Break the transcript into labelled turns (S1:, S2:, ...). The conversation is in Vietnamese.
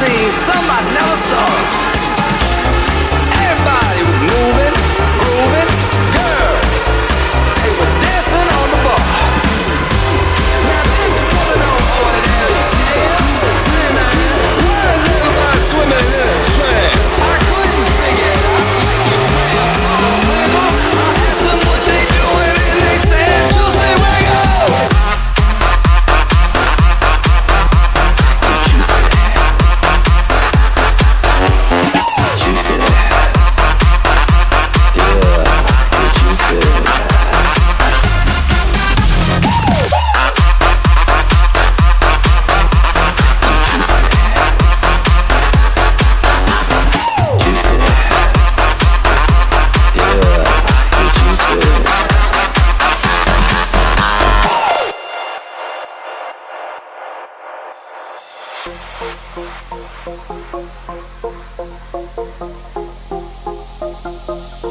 S1: seen somebody never
S2: Thank you.